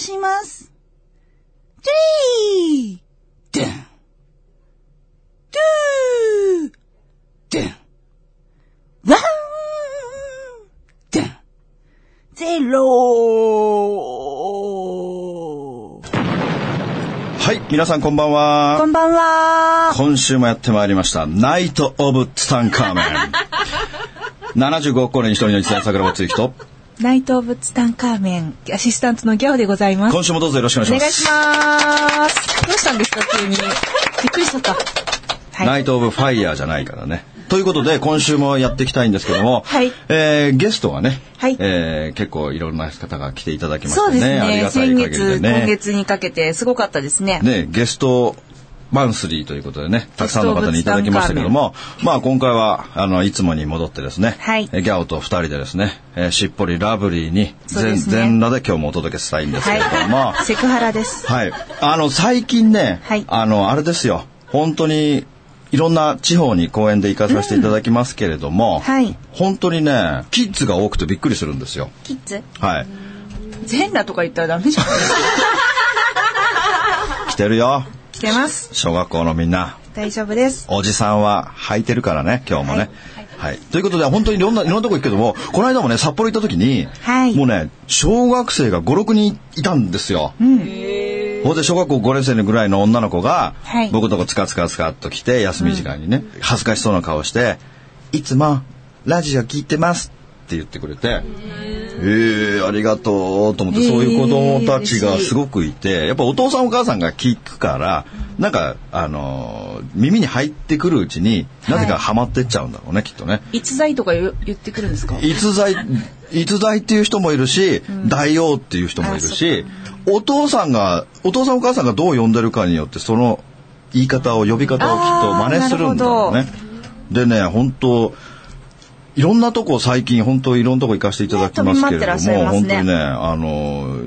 します。 three ドゥン two ドゥン one ドゥン zeroはい、皆さんこんばんは。こんばんは。今週もやってまいりました。ナイト・オブ・ツタンカーメン。75億光年一人の一代桜庭つゆきと、ナイト・オブ・ツタンカーメン、アシスタントのギャオでございます。今週もどうぞよろしくお願いします。お願いします。どうしたんですか、急に。びっくりしちゃった。はい。ナイト・オブ・ファイヤーじゃないからね。ということで、今週もやっていきたいんですけども、はいえーゲストがね、はいえー結構いろんな方が来ていただきましてね、そうですね。ありがたい先限りで月、今ね。月にかけてすごかったですね。ね、ゲストマンスリーということでね、たくさんの方にいただきましたけども、まあ今回は、あの、いつもに戻ってですね、はいえギャオと二人でですね、えーしっぽりラブリーに全、全裸で今日もお届けしたいんですけれども、はい。セクハラです。はい。あの、最近ね、はいあの、あれですよ。本当に、いろんな地方に公演で行かさせていただきますけれども、はい本当にね、キッズが多くてびっくりするんですよ。キッズ？はい。全裸とか言ったらダメじゃん。来てるよ。来てます。小学校のみんな。大丈夫です。おじさんは履いてるからね、今日もね。はい。ということで、本当にいろんな、いろんなとこ行くけども、この間もね、札幌行った時に、はいもうね、小学生が5、6人いたんですよ。ほんで、小学校5年生ぐらいの女の子が、はい僕のとこつかつかつかっと来て、休み時間にね、恥ずかしそうな顔して、いつも、ラジオ聞いてますって言ってくれて、ええありがとうと思って、そういう子供たちがすごくいて、やっぱお父さんお母さんが聞くから、なんか、あのー耳に入ってくるうちになぜかハマってっちゃうんだろうね、きっとね。逸材とか言ってくるんですか？逸材、逸材っていう人もいるし、大王っていう人もいるし、お父さんが、お父さんお母さんがどう呼んでるかによって、その言い方を、呼び方をきっと真似するんだろうね。でね、本当いろんなとこ最近本当いろんなとこ行かせていただきますけれども、ねね本当にね、あの、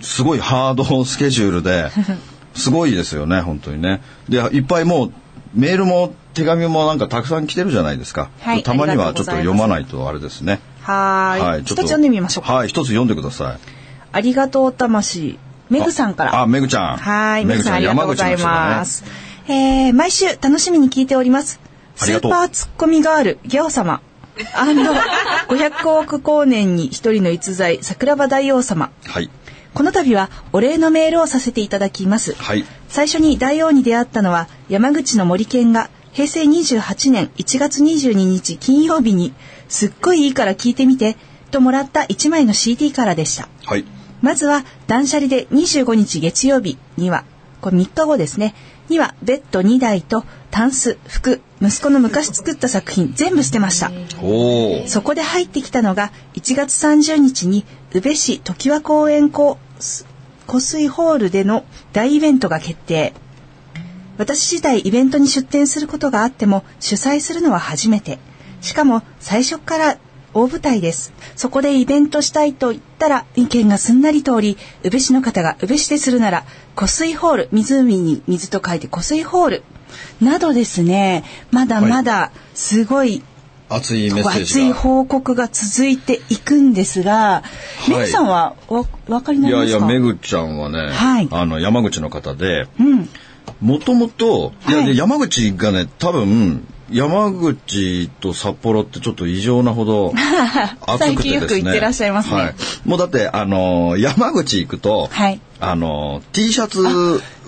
すごいハードスケジュールで、すごいですよね、本当にね。で、いっぱいもう、メールも手紙もなんかたくさん来てるじゃないですか。はいたまにはちょっと読まないとあれですね。はーい。ちょっと一つ読んでみましょうか。はい、一つ読んでください。ありがとう魂。メグさんから。あ、めぐちゃん。はい、めぐちゃん、皆さんありがとうござい。ます。えー、毎週楽しみに聞いております。スーパーツッコミガール、ギャオ様。500億光年に一人の逸材、桜庭大王様。はい。この度はお礼のメールをさせていただきます。はい。最初に大王に出会ったのは山口の森健が平成28年1月22日金曜日にすっごいいいから聞いてみてともらった1枚の CD からでした。はい。まずは断捨離で25日月曜日には、これ3日後ですね、にはベッド2台とタンス、服、息子の昔作った作品全部捨てました。そこで入ってきたのが1月30日に宇部市常盤公園湖湖水ホールでの大イベントが決定。私自体イベントに出展することがあっても主催するのは初めて。しかも最初から大舞台です。そこでイベントしたいと言ったら意見がすんなり通り、宇部市の方が宇部市でするなら湖水ホール、湖に水と書いて湖水ホールなどですね、まだまだすごい熱いメッセー熱ジが。い報告が続いていくんですが、いメグさんはわわかりにないりますか？やいや、めぐちゃんはね、はいあの、山口の方で、うん。もともと、いや、はいで山口がね、多分、山口と札幌ってちょっと異常なほど 暑くてですね。最近よく行ってらっしゃいますねはい。もうだって、あの、山口行くと、はい。あの、T シャツ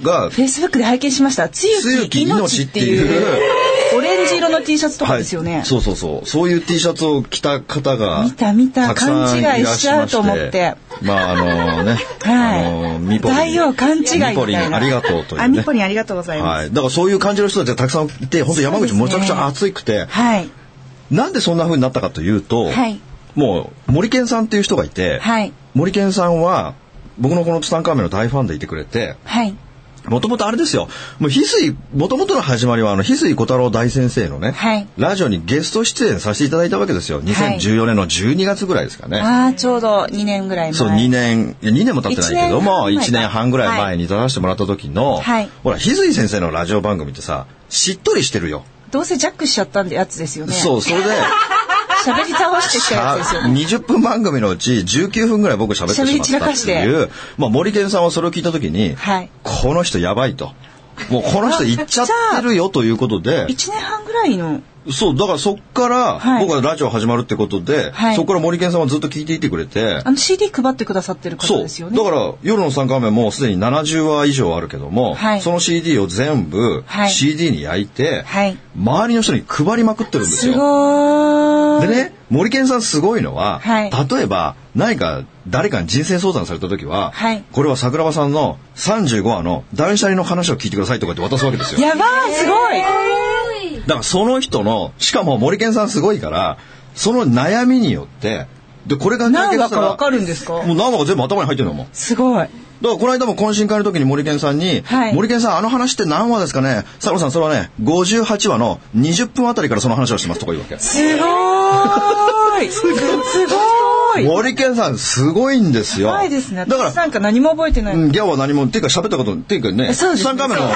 が、フェイスブックで拝見しました。つゆき命ってい命っていうう、オレンジ色の T シャツとかですよね。はい、そうそうそう。そういう T シャツを着た方が、見た見た勘違いしちゃうと思ってまあ、あのね、はいあの、ミポリン。大王勘違いみたいな。ありがとうというね。あ、ミポリンありがとうございます。はい。だからそういう感じの人たちがたくさんいて、本当山口めちゃくちゃ暑くて、はい。なんでそんな風になったかというと、はい。もう森健さんっていう人がいて、はい。森健さんは僕のこのツタンカーメンの大ファンでいてくれて、はい。もともとあれですよ。もう翡翠、もともとの始まりはあの翡翠小太郎大先生のね、はいラジオにゲスト出演させていただいたわけですよ。2014年の12月ぐらいですかね。ああ、ちょうど2年ぐらい前。そう、2年、いや2年も経ってないけども、1一年半前か年半ぐらい前に出させてもらった時の、はいほら、翡翠先生のラジオ番組ってさ、しっとりしてるよ。どうせジャックしちゃったんでやつですよね。そう、それで、喋り倒してきたやつですよね。20分番組のうち19分ぐらい僕喋ってしまったっていう、まあ森健さんはそれを聞いた時に、はいこの人やばいと。もうこの人行っちゃってるよということで、1年半ぐらいの。そう、だからそっからはい僕はラジオ始まるってことで、はいそこから森健さんはずっと聞いていてくれて、あの CD 配ってくださってる方。ですよね。だから夜の3回目もうすでに70話以上あるけども、はいその CD を全部はい CD に焼いて、はい周りの人に配りまくってるんですすよ。ごーい。でね、森健さんすごいのは、はい例えば何か誰かに人生相談された時は、はいこれは桜庭さんの35話の断捨離の話を聞いてくださいとかって渡すわけですよ。やばい、すごい。だからその人の、しかも森健さんすごいから、その悩みによって、で、これが何かわかるんですか？もう何話か全部頭に入ってるのもん。すごい。だからこの間も懇親会の時に森健さんに、はい森健さんあの話って何話ですかね？佐野さんそれはね、58話の20分あたりからその話をしてますとか言うわけ。すごーい。すごい。森健さんすごいんですよ。いですね。だから私なんか何も覚えてない。うんギャオは何も、っていうか喋ったこと、っていうかね、そうですね3回目のゲ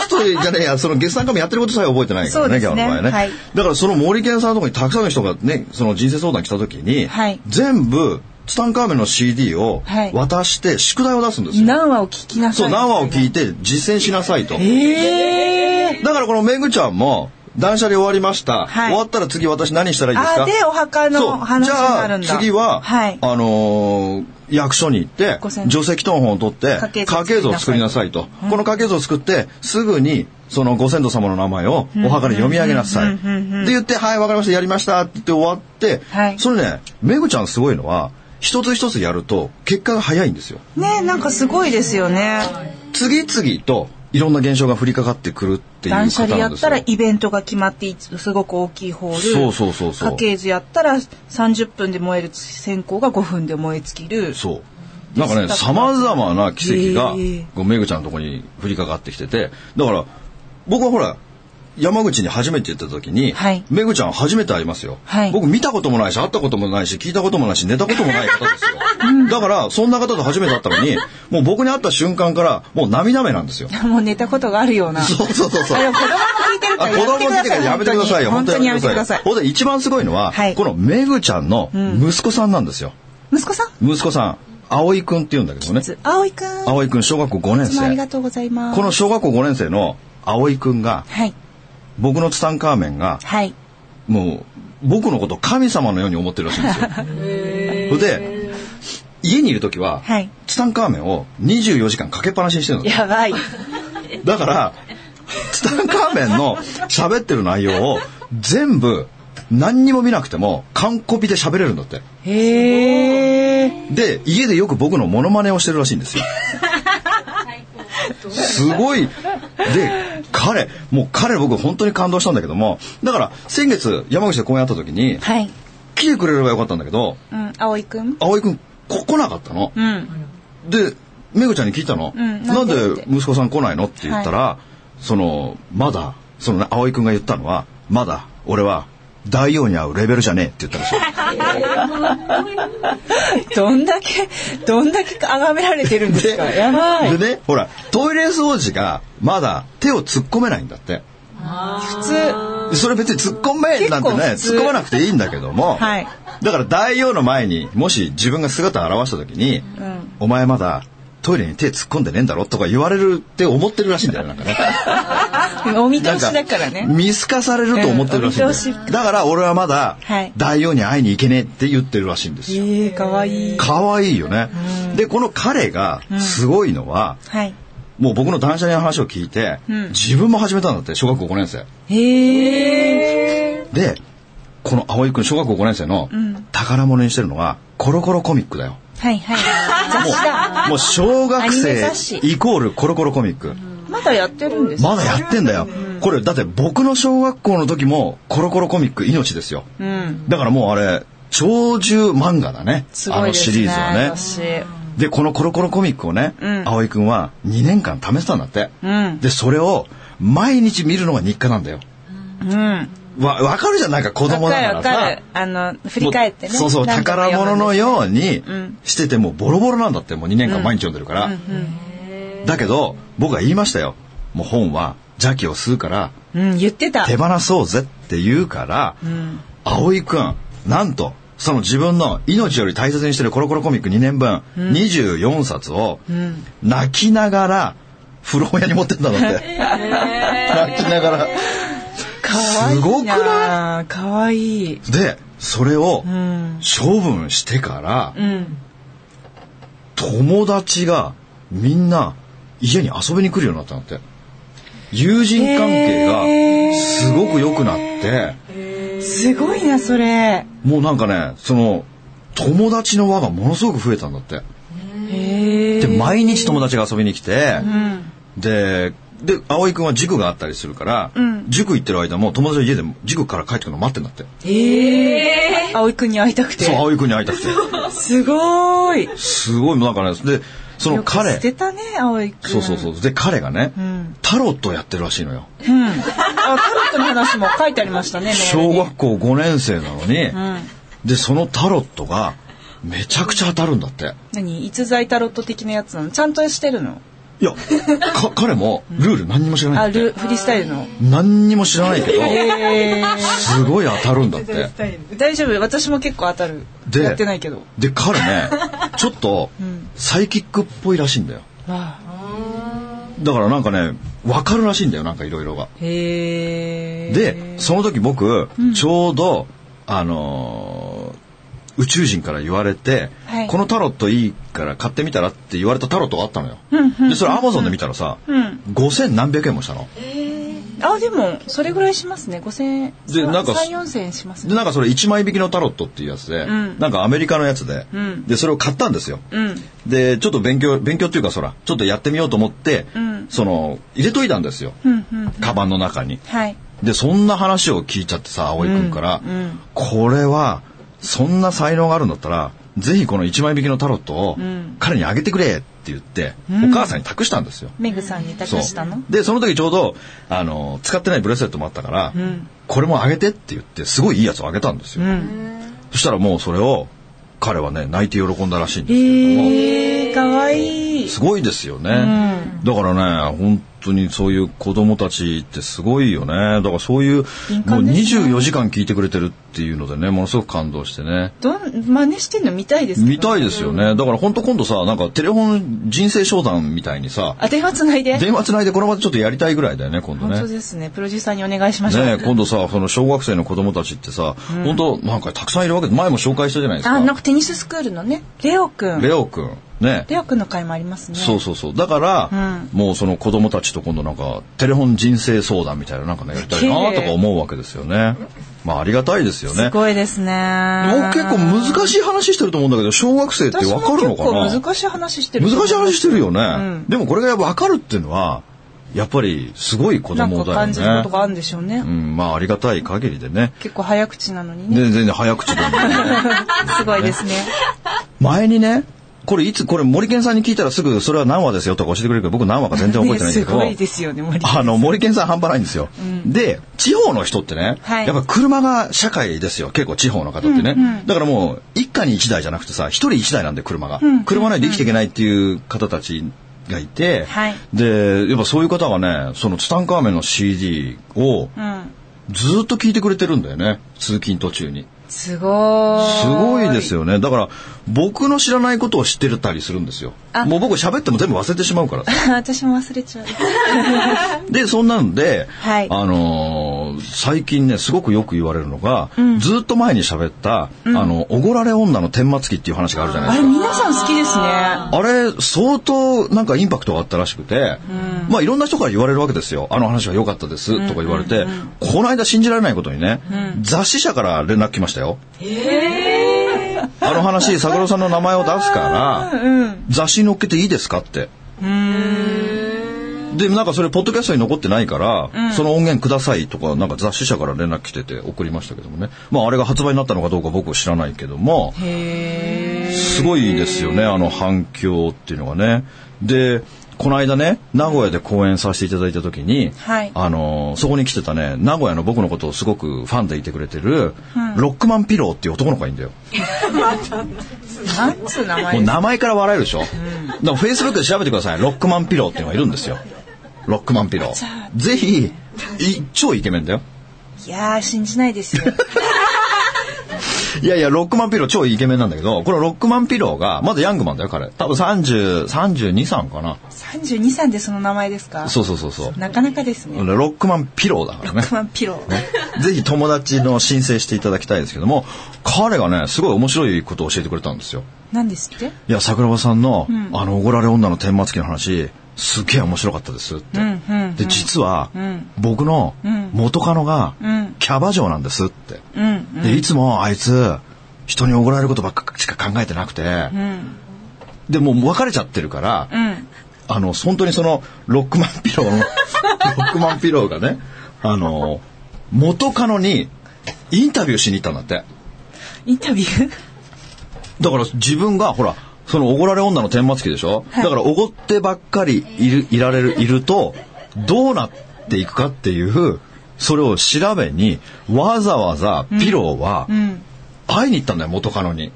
ストじゃねえや、そのゲスト3回目やってることさえ覚えてないからね、ギャオの場合ね。はいだからその森健さんのところにたくさんの人がね、その人生相談来た時に、はい全部、ツタンカーメンの CD をはい。渡して宿題を出すんですよ。何話を聞きなさい。そう、何話を聞いて実践しなさいと。ええだからこのめぐちゃんも、断捨離終わりました。はい。終わったら次私何したらいいですか？あ、で、お墓の話になるんだ。じゃあ次は、はい。あのー役所に行って除籍謄本を取って家系図を作りなさいと、この家系図を作ってすぐにそのご先祖様の名前をお墓に読み上げなさい。うん。うん。うん。うん。で言って「はいわかりました。やりました」って言って終わって、はい。それねめぐちゃんすごいのは一つ一つやると結果が早いんですよ。ねなんかすごいですよね。次々といろんな現象が降りかかってくるっていう断捨離やった。らイベントが決まっていつすごく大きいホール。そうそうそうそう家系図やったら30分で燃える線香が5分で燃え尽きる。そう。なんかね、様々な奇跡がこうめぐちゃんのとこに降りかかってきてて、だから、僕はほら、山口に初めて行った時に、はいめぐちゃん初めて会いますよ、はい僕見たこともないし、会ったこともないし、聞いたこともないし、寝たこともない方ですよ。だから、そんな方と初めて会ったのに、もう僕に会った瞬間から、もう涙目なんですよ。もう寝たことがあるような。そうそうそうそう。子供も聞いてるかあら子供聞いてからやめてくださいよ。本当にやめてください。ほんで一番すごいのは、はいこのめぐちゃんの息子さんなんですよ。息子さん？息子さん、葵くんって言うんだけどね。葵くん。葵くん小学校5年いつもありが生。とうございます。この小学校5年生の葵くんが、はい。僕のツタンカーメンが、はい。もう、僕のことを神様のように思ってるらしいんですよ。それで、家にいる時は、はいツタンカーメンを24時間かけっぱなしにしてるの。やばい。だから、ツタンカーメンの喋ってる内容を全部何にも見なくても完コピで喋れるんだって。へえ。で、家でよく僕のモノマネをしてるらしいんですよ。すごい。で、彼、もう彼僕本当に感動したんだけども、だから先月山口で公演あった時に、はい。来てくれればよかったんだけど、うん。葵くん？葵くんこ来なかったの。うん。で、めぐちゃんに聞いたの。うんなんで？息子さん来ないの？って言ったら、その、まだ、そのね、葵くんが言ったのは、まだ、俺は、大王に会うレベルじゃねえって言ったらしい。どんだけ、どんだけ崇められてるんですか？やばい。でね、ほら、トイレ掃除がまだ手を突っ込めないんだって。普通。それ別に突っ込めなんてね、突っ込まなくていいんだけども、はいだから大王の前にもし自分が姿を現した時に、んお前まだトイレに手突っ込んでねえんだろとか言われるって思ってるらしいんだよ、なんかね。お見通しだからね。見透かされると思ってるらしい。うんだから俺はまだはい大王に会いに行けねえって言ってるらしいんですよ。ええ、かわいい。可愛いよね。で、この彼がすごいのは、はい。もう僕の断捨離の話を聞いて、うん自分も始めたんだって、小学校5年生。へえ。で、この葵くん、小学校5年生のん宝物にしてるのが、コロコロコミックだよ。はいはい。雑誌だ。もう小学生イコールコロコロコミック。まだやってるんですかまだやってんだよ。これ、だって僕の小学校の時もコロコロコミック命ですよ。うん。だからもうあれ、長寿漫画だね。すあの。シリーズはね。私で、このコロコロコミックをね、うん葵くんは2年間試したんだって。うん。で、それを毎日見るのが日課なんだよ。うん。わ、わかるじゃん、なんか子供だからさ。あの、振り返ってね。そうそう、宝物のようにんしててもうボロボロなんだって、もう2年間毎日読んでるから。だけど、僕は言いましたよ。もう本は邪気を吸うからうん、言ってた。手放そうぜって言うから、うん。葵くん、なんとその自分の命より大切にしてるコロコロコミック2年分、24冊を泣きながら古本屋に持ってんだって。泣きながら。かわいいな。すごくなかわいい。で、それをうん。処分してから、うん。友達がみんな家に遊びに来るようになったんだって。友人関係がすごく良くなって、すごいな、それ。もうなんかね、その、友達の輪がものすごく増えたんだって。へで、毎日友達が遊びに来て、うん。で、で、葵くんは塾があったりするから、うん塾行ってる間も友達の家で塾から帰ってくるの待ってんだって。ええ。葵くんに会いたくて。そう、葵くんに会いたくて。すごい。すごい、なんかね、で、その彼捨、てたね、葵くん。そうそうそう。で、彼がね、んタロットをやってるらしいのよ。うん。あ、タロットの話も書いてありましたね、小に学校5年生なのに、うん。で、そのタロットがめちゃくちゃ当たるんだって。何？逸材タロット的なやつなの？ちゃんとしてるの？いや、か彼もルール何にも知らなあ、いんだって。ル、フリースタイルの。何にも知らないけど、えすごい当たるんだって。ー、大丈夫私も結構当たる。でやってないけど。で、彼ね、ちょっとんサイキックっぽいらしいんだよ。だからなんかね、わかるらしいんだよ、なんかいろいろが。で、その時僕、ちょうど、あのー宇宙人から言われて、はいこのタロットいいから買ってみたらって言われたタロットがあったのよ。で、それアマゾンで見たらさ、うん。5000何百円もしたの。あ、でも、それぐらいしますね。5000円。でなんか3、4000円しますで、ね。なんかそれ1枚引きのタロットっていうやつで、んなんかアメリカのやつで、うんで、それを買ったんですよ。うん。で、ちょっと勉強、勉強っていうかそら、ちょっとやってみようと思って、んその、入れといたんですよ。うん、うん。カバンの中に。はい。で、そんな話を聞いちゃってさ、葵くんから、うんうんこれは、そんな才能があるんだったら、ぜひこの1枚引きのタロットをん彼にあげてくれって言って、うんお母さんに託したんですよ。メグさんに託したの？で、その時ちょうど、あの、使ってないブレスレットもあったから、んこれもあげてって言って、すごいいいやつをあげたんですよ。うん。そしたらもうそれを、彼はね、泣いて喜んだらしいんですけれども、ええ、かわいい。すごいですよね。だからね、本当にそういう子供たちってすごいよね。だからそういう、敏もう感ですね24時間聞いてくれてるっていうのでね、ものすごく感動してね。どん、真似してんの見たいですか見たいですよね。だから本当今度さ、なんかテレフォン人生商談みたいにさ、あ、電話つないで？電話つないでこの場でちょっとやりたいぐらいだよね、今度本当ね。ですね。プロデューサーにお願いしましょう。ね今度さ、その小学生の子供たちってさ、本当なんかたくさんいるわけで、前も紹介したじゃないですか。あ、なんかテニススクールのね、レオくん。レオくん。ね。レオくんの会もありますね。そうそうそう。だから、うんもうその子供たちと今度なんか、テレフォン人生相談みたいななんかね、やりたいなとか思うわけですよね。まあありがたいですよね。すごいですね。僕結構難しい話してると思うんだけど、小学生ってわかるのか結構な難しい話してる。難しい話してるよね。んでもこれがわかるっていうのは、やっぱりすごい子供だよね。感じることがあるんでしょうね。うん、まあありがたい限りでね。結構早口なのにね。で全然早口でもね。すごいですね。前にね、これいつ、これ森健さんに聞いたらすぐそれは何話ですよとか教えてくれるけど、僕何話か全然覚えてないんだけど。ねすごいですよね、森あの、森健さん半端ないんですよ。で、地方の人ってね、はいやっぱ車が社会ですよ。結構地方の方ってね。だからもう、一家に一台じゃなくてさ、一人一台なんで車が。車ないと生きていけないっていう方たちがいて、はいで、やっぱそういう方がね、そのツタンカーメンの CD をうん。ずっと聞いてくれてるんだよね。通勤途中に。すごーい。すごいですよね。だから、僕の知らないことを知ってたりするんですよ。あもう僕喋っても全部忘れてしまうからさ。私も忘れちゃう。で、そんなんで、はいあのー最近ね、すごくよく言われるのが、ずっと前に喋った、あの、おごられ女の天末期っていう話があるじゃないあれですか。皆さん好きですね。あれ、相当なんかインパクトがあったらしくて、まあいろんな人から言われるわけですよ。あの話は良かったです、とか言われて、この間信じられないことにね、雑誌社から連絡来ましたよ。あの話、桜郎さんの名前を出すから、雑誌に載っけていいですかって。で、なんかそれ、ポッドキャストに残ってないから、その音源くださいとか、なんか雑誌社から連絡来てて送りましたけどもね。まあ、あれが発売になったのかどうか僕は知らないけども、へすごいですよね、あの反響っていうのがね。で、この間ね、名古屋で公演させていただいた時に、はいあのーそこに来てたね、名古屋の僕のことをすごくファンでいてくれてる、ロックマンピローっていう男の子がいいんだよ。ー。なんつう名前？もう名前から笑えるでしょ、だからフェイスブックで調べてください。ロックマンピローっていうのがいるんですよ。ロックマンピロー。ぜひ、い超イケメンだよ。いやー、信じないですよ。いやいや、ロックマンピロー超イケメンなんだけど、このロックマンピローが、まだ young man だよ、彼。多分30、32、3かな。32歳でその名前ですか？そうそうそうそう。なかなかですね。ロックマンピローだからねロッ。クマンピロー。ぜひ友達の申請していただきたいですけども、彼がね、すごい面白いことを教えてくれたんですよ。何ですって？いや、桜庭さんの、あの、おごられ女の顛末期の話、すげえ面白かったですって。うんうんで、実は、ん。僕の元カノがん、キャバ嬢なんですって。うんで、いつもあいつ、人におごられることばっかしか考えてなくて、うん。で、もう別れちゃってるから、うん。あの、本当にその、ロックマンピローの、ロックマンピローがね、あの、元カノに、インタビューしに行ったんだって。インタビュー？だから自分が、ほら、そのおごられ女の顛末期でしょ、はい。だからおごってばっかりいる、いられる、いると、どうなっていくかっていう、それを調べに、わざわざピローは、うん。会いに行ったんだよ、元カノに。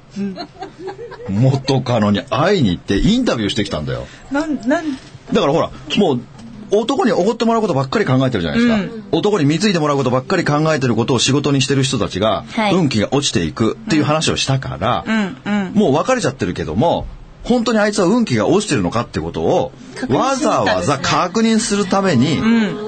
元カノに会いに行って、インタビューしてきたんだよ。なんなん？だからほら、もう、男におごってもらうことばっかり考えてるじゃないですか。男に貢いでもらうことばっかり考えてることを仕事にしてる人たちが、はい。運気が落ちていくっていう話をしたから、うんうんもう別れちゃってるけども、本当にあいつは運気が落ちてるのかってことを、わざわざ確認するために、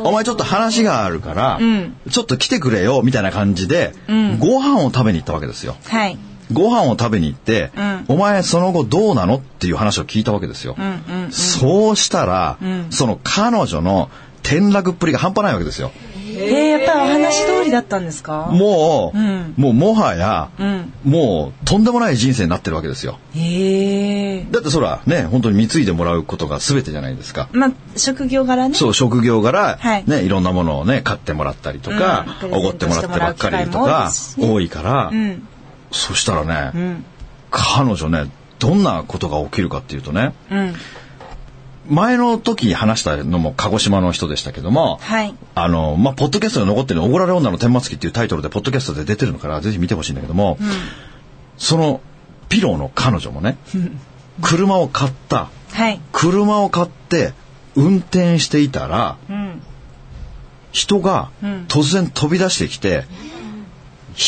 お前ちょっと話があるから、ん。ちょっと来てくれよ、みたいな感じで、ん。ご飯を食べに行ったわけですよ。はい。ご飯を食べに行って、うん。お前その後どうなのっていう話を聞いたわけですよ。そうしたら、ん。その彼女の転落っぷりが半端ないわけですよ。えー、やっぱりお話通りだったんですか？もう、うん。もうもはや、うん。もうとんでもない人生になってるわけですよ。へえだってそらね、本当に貢いでもらうことが全てじゃないですか。まあ職業柄ね。そう、職業柄、はい。ね、いろんなものをね、買ってもらったりとか、うん。おごってもらってばっかりとか、多いから、うん。そしたらね、うん。彼女ね、どんなことが起きるかっていうとね、うん前の時に話したのも鹿児島の人でしたけども、はい。あの、まあ、ポッドキャストに残ってるおごられ女の顛末期っていうタイトルでポッドキャストで出てるのからぜひ見てほしいんだけども、そのピローの彼女もね、車を買った。はい。車を買って運転していたら、うん。人がうん。突然飛び出してきて、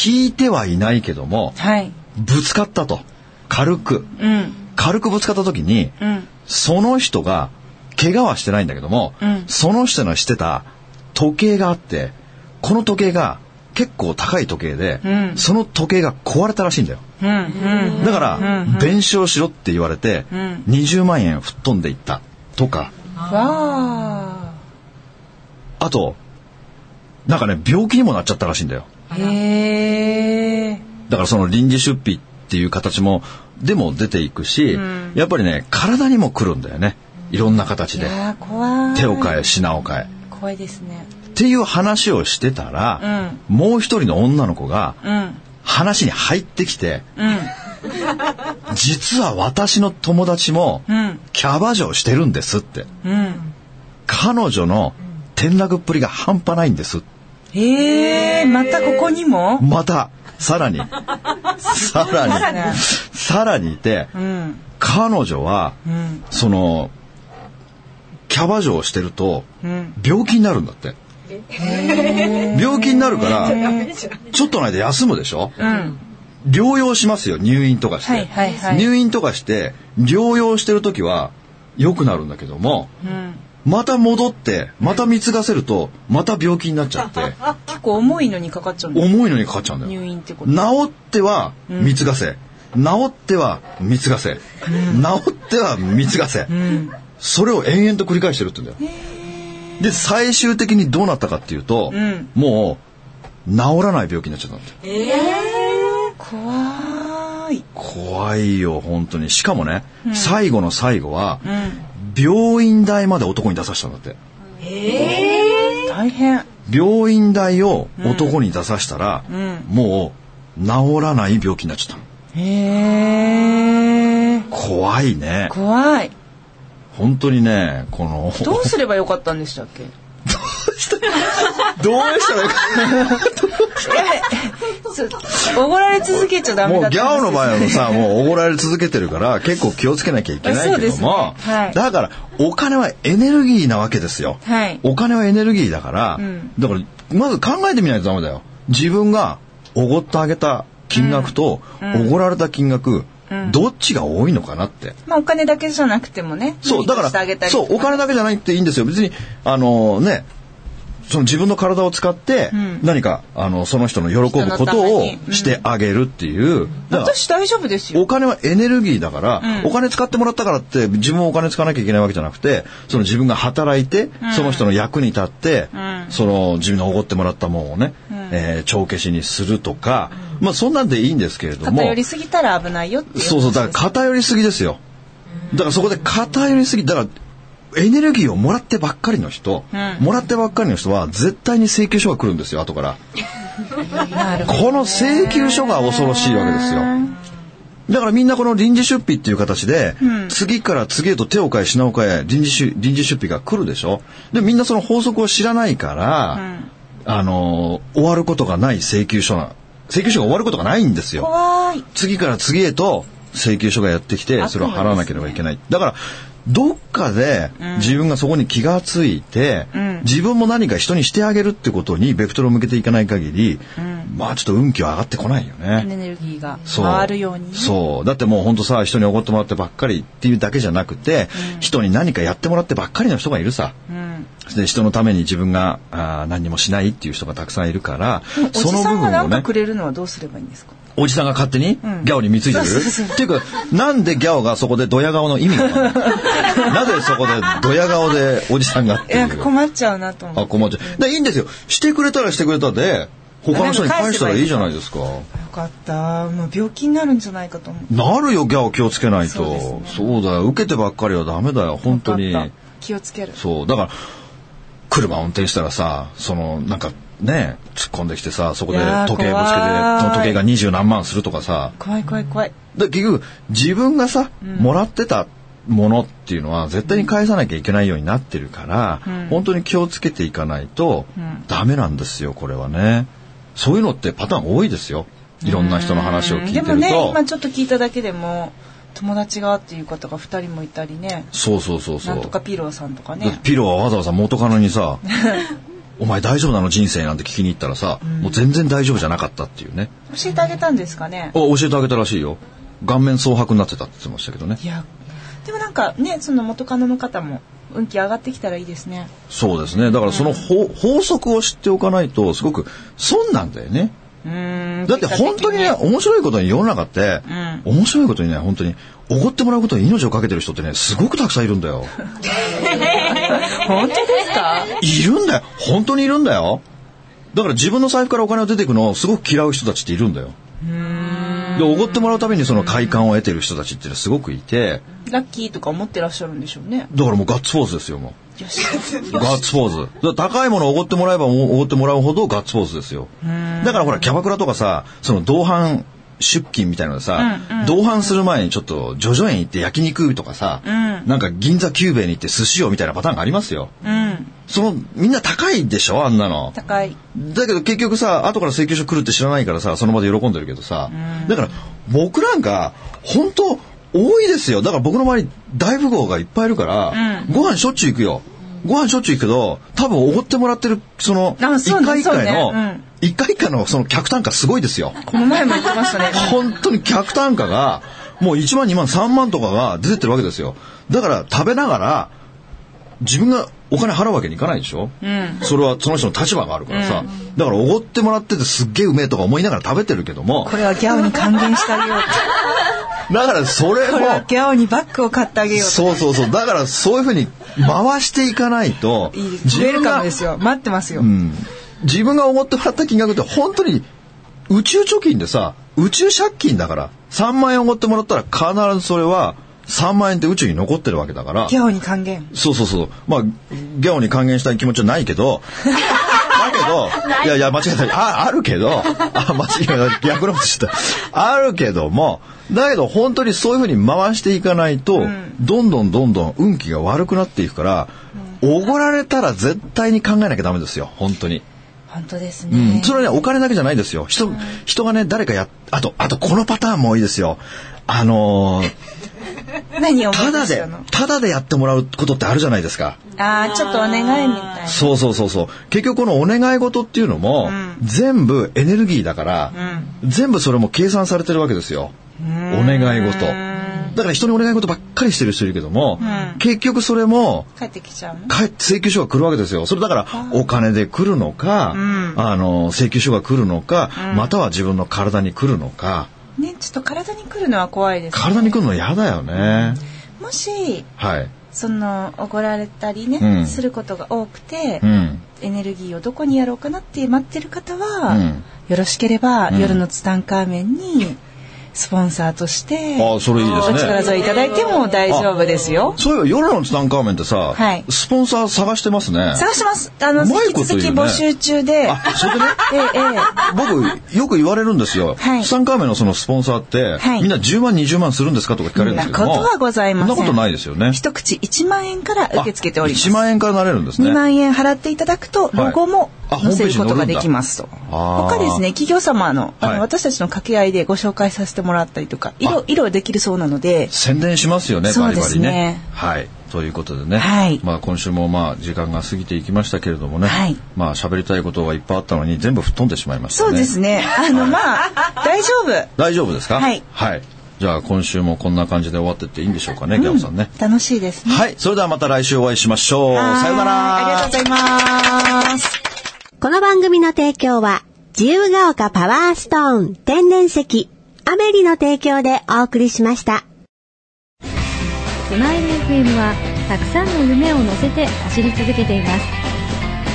引いてはいないけども、はい。ぶつかったと。軽く。うん軽くぶつかった時に、うん。その人が、怪我はしてないんだけども、うん。その人のしてた時計があって、この時計が結構高い時計で、うん。その時計が壊れたらしいんだよ。だから、弁償しろって言われて、ん。20万円吹っ飛んでいった。とか、わあ。と、なんかね、病気にもなっちゃったらしいんだよ。あへえ。だからその臨時出費っていう形も、でも出ていくし、やっぱりね、体にも来るんだよね。いろんな形で。手を変え、品を変え。怖いですね。っていう話をしてたら、もう一人の女の子がうん。話に入ってきて、うん。実は私の友達もうん。キャバ嬢してるんですって。うん。彼女の転落っぷりが半端ないんです。へえまたここにも？また、さらに、さらに、さらにいて、うん彼女は、うんその、キャバ嬢をしてると、うん病気になるんだって。病気になるから、ちょっとの間休むでしょ？うん療養しますよ、入院とかして。はいはいはい入院とかして、療養してる時は良くなるんだけども、うんまた戻って、また貢がせると、また病気になっちゃって、結構重いのにかかっちゃうんだ重いのにかかっちゃうんだよ。入院ってこと治っては貢がせ、治っては貢がせ、治っては貢がせ、それを延々と繰り返してるって言うんだよ。で、最終的にどうなったかっていうと、ん。もう、治らない病気になっちゃったんだって。怖い。怖いよ、本当に。しかもね、最後の最後は、うん。病院代まで男に出させたんだって。大変。病院代を男に出させたら、ん。もう、治らない病気になっちゃったの。へえ怖いね。怖い。本当にね、この、どうすればよかったんでしたっけ？どうしたらいいか。おごられ続けちゃダメもうだったギャオの場合はさ、もうおごられ続けてるから、結構気をつけなきゃいけないけども、はい。だから、お金はエネルギーなわけですよ。はい。お金はエネルギーだから、ん。だから、まず考えてみないとダメだよ。自分がおごってあげた金額と、おごられた金額、どっちが多いのかなって。まあお金だけじゃなくてもね。そう、だから、そう、お金だけじゃないっていいんですよ。別に、あのね、その自分の体を使ってん。何か、あのその人の喜ぶことをしてあげるっていう、私大丈夫ですよ。お金はエネルギーだから、うん。お金使ってもらったからって自分もお金使わなきゃいけないわけじゃなくてその自分が働いて、その人の役に立って、ん。その自分のおごってもらったものをね、えー帳消しにするとか、まあそんなんでいいんですけれども偏りすぎたら危ないよ。そうそうだから偏りすぎですよ。だからそこで偏りすぎだからエネルギーをもらってばっかりの人、うん。もらってばっかりの人は絶対に請求書が来るんですよ後から。この請求書が恐ろしいわけですよ。だからみんなこの臨時出費っていう形で、うん。次から次へと手を変え品を変え臨時出臨時出費が来るでしょ。でみんなその法則を知らないから、あのー終わることがない請求書な請求書が終わることがないんですよ。次から次へと請求書がやってきてそれを払わなければいけない、だからどっかで自分がそこに気がついて、うん。自分も何か人にしてあげるってことにベクトルを向けていかない限り、まあちょっと運気は上がってこないよね。エネルギーが回るように。ね。そう。だってもう本当さ人におごってもらってばっかりっていうだけじゃなくて、人に何かやってもらってばっかりの人がいるさ。うん。で人のために自分があー何にもしないっていう人がたくさんいるからおじさんがなんかねくれるのはどうすればいいんですか？おじさんが勝手に？ギん。ャオに貢いでる、そうそうそうっていうかなんでギャオがそこでドヤ顔の意味が なぜそこでドヤ顔でおじさんがっていう困っちゃうなと思あって。困っちゃう。でいいんですよ。してくれたらしてくれたで他の人に返したらいいじゃないですか。よかった。もう病気になるんじゃないかと思って。なるよギャオ気をつけないと。そうね。そうだよ。受けてばっかりはダメだよ。本当に気をつける。そうだから車運転したらさそのなんかね突っ込んできてさそこで時計ぶつけて時計が二十何万するとかさ。怖い怖い怖い。で結局自分がさ、もらってたものっていうのは絶対に返さなきゃいけないようになってるから、うん。本当に気をつけていかないとうん。ダメなんですよこれはね。そういうのってパターン多いですよ。いろんな人の話を聞いてると、ね、今ちょっと聞いただけでも、友達がっていう方が二人もいたりね。そうそうそうそうなんとかピローさんとかね。ピロはわざわざ元カノにさ「お前大丈夫なの人生」なんて聞きに行ったらさ、もう全然大丈夫じゃなかったっていうね教えてあげたんですかね。お教えてあげたらしいよ顔面蒼白になってたって言ってましたけどねいや、でもなんかね、その元カノの方も運気上がってきたらいいですね。そうですねだからその法,、法則を知っておかないとすごく損なんだよねうーん。だって本当にね面白いことに世の中って、ん。面白いことにね本当におごってもらうことに命をかけてる人ってねすごくたくさんいるんだよ。本当ですか？いるんだよ。本当にいるんだよ。だから自分の財布からお金が出てくのをすごく嫌う人たちっているんだよ。でおごってもらうためにその快感を得てる人たちっていうのはすごくいて。ラッキーとか思ってらっしゃるんでしょうね。だからもうガッツポーズですよも。うガッツポーズ。高いものをおごってもらえばおごってもらうほどガッツポーズですよ。だからほらキャバクラとかさその同伴出勤みたいなのでさ、うんうん。同伴する前にちょっと叙々苑行って焼肉とかさ、ん。なんか銀座久兵衛に行って寿司をみたいなパターンがありますよ。うん。そのみんな高いでしょ？あんなの。高い。だけど結局さ後から請求書来るって知らないからさその場で喜んでるけどさ、だから僕なんか本当多いですよ。だから僕の周り大富豪がいっぱいいるから、ご飯しょっちゅう行くよご飯しょっちゅう行くけど多分おごってもらってるそのあ一回一回の一回一回のその客単価すごいですよこの前も言ってましたね。本当に客単価がもう1万2万3万とかが出てるわけですよだから食べながら自分がお金払うわけにいかないでしょ、うん。それはその人の立場があるからさ、だからおごってもらっててすっげえうめえとか思いながら食べてるけどもこれはギャオに還元してあげようと。だからそれもギャオにバッグを買ってあげようと。そうそうそうだからそういうふうに回していかないといいです。ウェルカムですよ。待ってますよ。うん、自分がおごってもらった金額って本当に宇宙貯金でさ宇宙借金だから3万円おごってもらったら必ずそれは3万円って宇宙に残ってるわけだからギャオに還元。そうそうそう。まあ、ギャオに還元したい気持ちはないけど、だ けど、いやいや、間違えた。あ、あるけど、あ、間違えた。逆のことした。あるけども、だけど本当にそういうふうに回していかないと、どんどんどんどん運気が悪くなっていくから、おごられたら絶対に考えなきゃダメですよ、本当に。本当ですうん、ね。それはね、お金だけじゃないですよ。人、人がね、誰かや、あと、あと、このパターンも多いですよ。あのー 何をただで、ただでやってもらうことってあるじゃないですか。ああ、ちょっとお願いみたいな。そうそうそうそう。結局このお願い事っていうのも、全部エネルギーだから、全部それも計算されてるわけですよ。お願い事。だから人にお願い事ばっかりしてる人いるけども、結局それも、帰ってきちゃう請求書が来るわけですよ。それだからお金で来るのか、あの請求書が来るのか、または自分の体に来るのか。ね、ちょっと体に来るのは怖いです、ね。体に来るの嫌だよね。もし、はい。その、おごられたりね、うんすることが多くて、うん。エネルギーをどこにやろうかなって待ってる方は、うんよろしければ、うん夜のツタンカーメンに、スポンサーとして、あそれいいですねお力添えいただいても大丈夫ですよ。そういえば夜のツタンカーメンってさ、はいスポンサー探してますね。探します。あの、引き続き募集中で、あ、それでね、ええええ僕よく言われるんですよ。はいツタンカーメンのそのスポンサーって、はいみんな10万20万するんですかとか聞かれるんですけども。そんなことはございませんそんなことないですよね。一口1万円から受け付けております。1万円からなれるんですね。2万円払っていただくと、はいロゴもあ載せることができますと。他ですね、企業様の、あの、はい私たちの掛け合いでご紹介させてもらったりとか、いろあ、いろできるそうなので、宣伝しますよね、そうでバリバリねすね。はい。ということでね、はいまあ今週もまあ時間が過ぎていきましたけれどもね、はいまあ喋りたいことがいっぱいあったのに全部吹っ飛んでしまいましたね。そうですね。あの、まあ、大丈夫。大丈夫ですか？はいはい。じゃあ今週もこんな感じで終わってっていいんでしょうかね、ギャオさんね。楽しいですね。はい。それではまた来週お会いしましょう。はいさようなら。ありがとうございます。この番組の提供は、自由が丘パワーストーン天然石、アメリの提供でお送りしました。スマイル FM はたくさんの夢を乗せて走り続けています。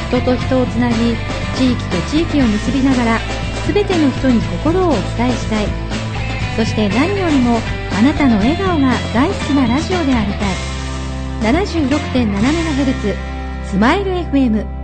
人と人をつなぎ地域と地域を結びながら全ての人に心をお伝えしたい。そして何よりもあなたの笑顔が大好きなラジオでありたい。76.7MHz スマイル FM